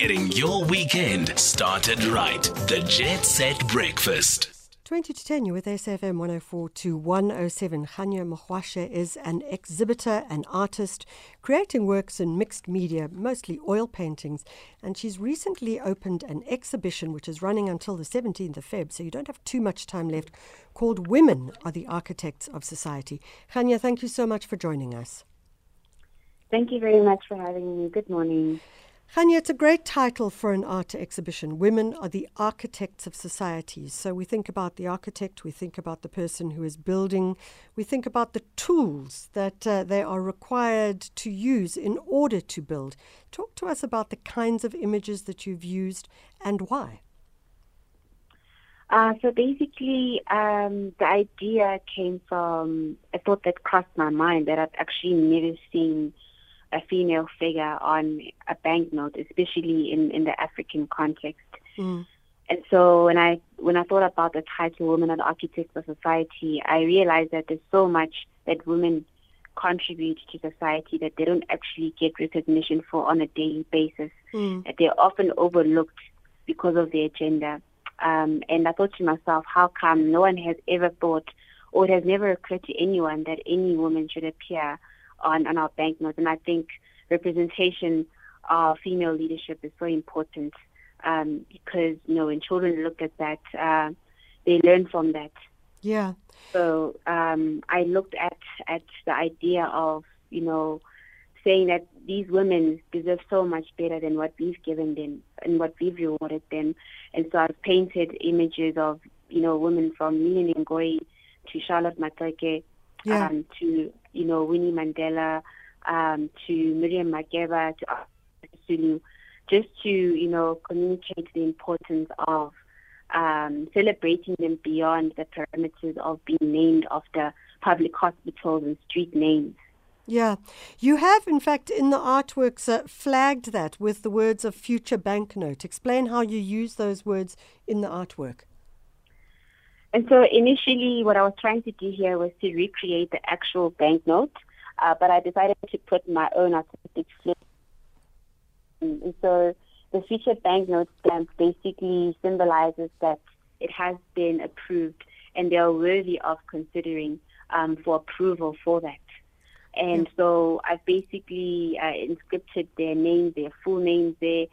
getting your weekend started right. The Jet Set Breakfast. 20 to 10, you're with SFM 104 to 107. Kganya Mogashoa is an exhibitor, and artist, creating works in mixed media, mostly oil paintings. And she's recently opened an exhibition which is running until the 17th of Feb, so you don't have too much time left, called Women Are the Architects of Society. Kganya, thank you so much for joining us. Thank you very much for having me. Good morning. Kganya, it's a great title for an art exhibition. Women are the architects of societies. So we think about the architect, we think about the person who is building, we think about the tools that uh, they are required to use in order to build. Talk to us about the kinds of images that you've used and why. Uh, so basically, um, the idea came from a thought that crossed my mind that I've actually never seen a female figure on a banknote, especially in, in the African context. Mm. And so when I when I thought about the title "Women are Architects of Society," I realized that there's so much that women contribute to society that they don't actually get recognition for on a daily basis. Mm. That they're often overlooked because of their gender. Um, and I thought to myself, how come no one has ever thought, or it has never occurred to anyone that any woman should appear on, on our banknotes. And I think representation of female leadership is so important um, because, you know, when children look at that, uh, they learn from that. Yeah. So um, I looked at, at the idea of, you know, saying that these women deserve so much better than what we've given them and what we've rewarded them. And so I've painted images of, you know, women from Lilian Ngoyi to Charlotte Maxeke yeah. um, to you know Winnie Mandela, um, to Miriam Makeba, to Zulu, just to you know communicate the importance of um, celebrating them beyond the parameters of being named after public hospitals and street names. Yeah. You have, in fact, in the artworks uh, flagged that with the words of future banknote. Explain how you use those words in the artwork. And so initially, what I was trying to do here was to recreate the actual banknote, uh, but I decided to put my own artistic flair. And so the future banknote stamp basically symbolizes that it has been approved and they are worthy of considering um, for approval for that. And so I've basically uh, inscripted their names, their full names there,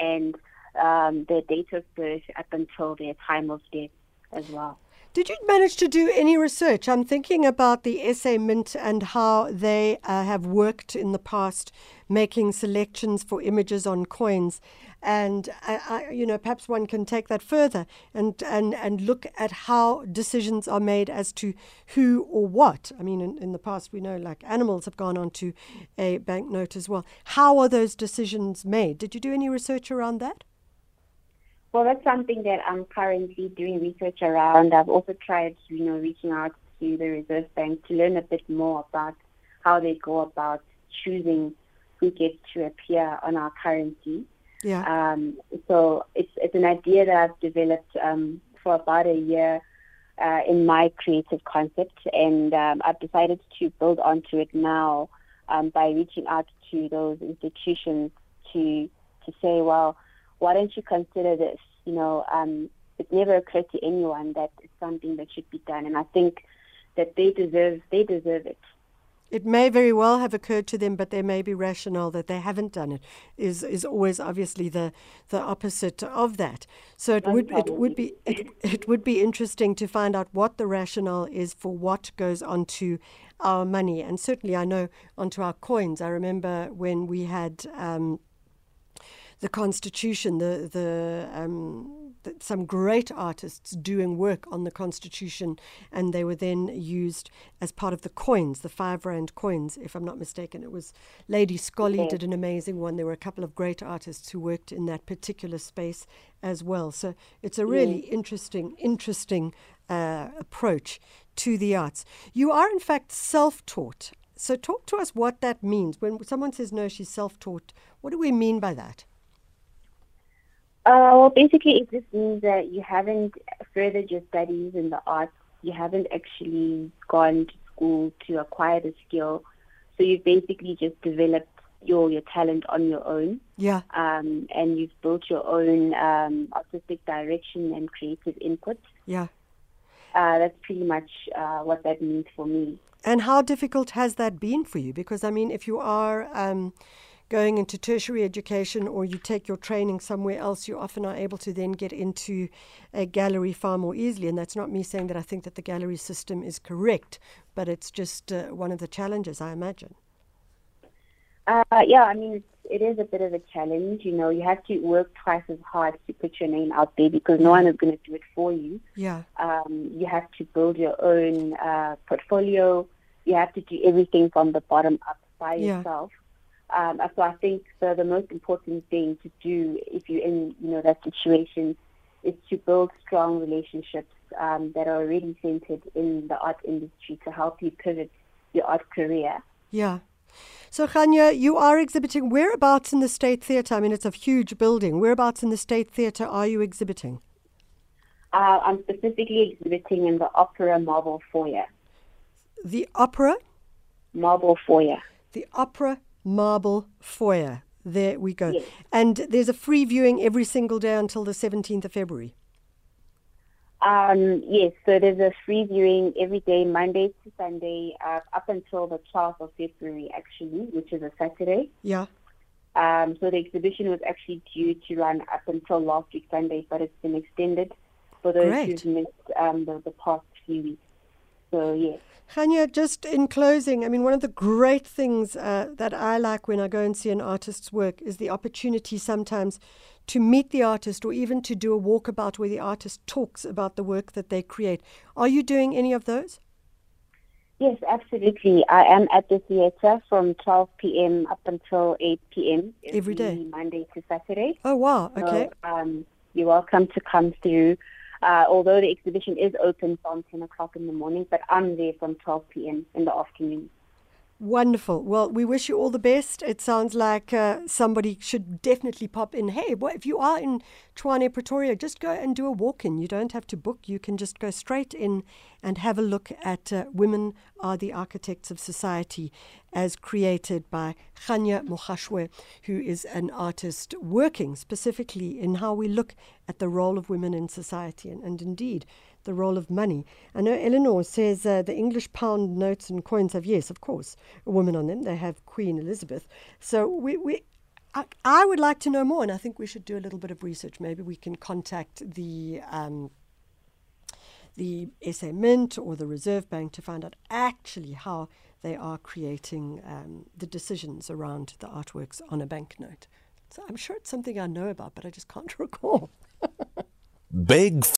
and um, their date of birth up until their time of death as well. Did you manage to do any research? I'm thinking about the SA Mint and how they uh, have worked in the past making selections for images on coins. And, I, I, you know, perhaps one can take that further and, and, and look at how decisions are made as to who or what. I mean, in, in the past, we know like animals have gone onto a banknote as well. How are those decisions made? Did you do any research around that? Well, that's something that I'm currently doing research around. I've also tried, you know, reaching out to the Reserve Bank to learn a bit more about how they go about choosing who gets to appear on our currency. Yeah. Um, so it's it's an idea that I've developed um, for about a year uh, in my creative concept, and um, I've decided to build onto it now um, by reaching out to those institutions to to say, well, why don't you consider this? You know, um, it never occurred to anyone that it's something that should be done, and I think that they deserve they deserve it. It may very well have occurred to them, but there may be rationale that they haven't done it. Is is always obviously the the opposite of that. So it would it would be it, it would be interesting to find out what the rationale is for what goes onto our money, and certainly I know onto our coins. I remember when we had. Um, the Constitution, the the, um, some great artists doing work on the Constitution, and they were then used as part of the coins, the five rand coins, if I'm not mistaken. It was Lady Scully okay. did an amazing one. There were a couple of great artists who worked in that particular space as well. So it's a really yeah. interesting, interesting uh, approach to the arts. You are in fact self-taught. So talk to us what that means. When someone says no, she's self-taught, what do we mean by that? Uh, well, basically, it just means that you haven't furthered your studies in the arts. You haven't actually gone to school to acquire the skill. So you've basically just developed your your talent on your own. Yeah. Um, and you've built your own um, artistic direction and creative input. Yeah. Uh, that's pretty much uh, what that means for me. And how difficult has that been for you? Because I mean, if you are um, going into tertiary education or you take your training somewhere else, you often are able to then get into a gallery far more easily. And that's not me saying that I think that the gallery system is correct, but it's just uh, one of the challenges, I imagine. Uh, yeah, I mean, it is a bit of a challenge. You know, you have to work twice as hard to put your name out there because no one is going to do it for you. Yeah. Um, you have to build your own uh, portfolio. You have to do everything from the bottom up by Yeah. yourself. Um, so I think the, the most important thing to do if you're in you know that situation is to build strong relationships um, that are already centered in the art industry to help you pivot your art career. Yeah. So, Kganya, you are exhibiting whereabouts in the State Theatre? I mean, it's a huge building. Whereabouts in the State Theatre are you exhibiting? Uh, I'm specifically exhibiting in the Opera Marble Foyer. The Opera, Marble Foyer. the Opera Marble Foyer. There we go. Yes. And there's a free viewing every single day until the 17th of February. Um, yes, so there's a free viewing every day, Monday to Sunday, uh, up until the 12th of February, actually, which is a Saturday. Yeah. Um, so the exhibition was actually due to run up until last week Sunday, but it's been extended for those Great. who've missed um, the, the past few weeks. So, yes. Kganya, just in closing, I mean, one of the great things uh, that I like when I go and see an artist's work is the opportunity sometimes to meet the artist or even to do a walkabout where the artist talks about the work that they create. Are you doing any of those? Yes, absolutely. I am at the theatre from 12 p.m. up until 8 p.m. Every day? Monday to Saturday. Oh, wow. So, Okay. um, you're welcome to come through. Uh, although the exhibition is open from 10 o'clock in the morning, but I'm there from 12 p.m. in the afternoon. Wonderful. Well, we wish you all the best. It sounds like uh, somebody should definitely pop in. Hey, well, if you are in Tshwane, Pretoria, just go and do a walk in. You don't have to book. You can just go straight in and have a look at uh, Women Are the Architects of Society as created by Kganya Mogashoa, who is an artist working specifically in how we look at the role of women in society and, and indeed the role of money. I know Eleanor says uh, the English pound notes and coins have, yes, of course, a woman on them. They have Queen Elizabeth. So we, we I, I would like to know more, and I think we should do a little bit of research. Maybe we can contact the um, the SA Mint or the Reserve Bank to find out actually how they are creating um, the decisions around the artworks on a banknote. So I'm sure it's something I know about, but I just can't recall. Big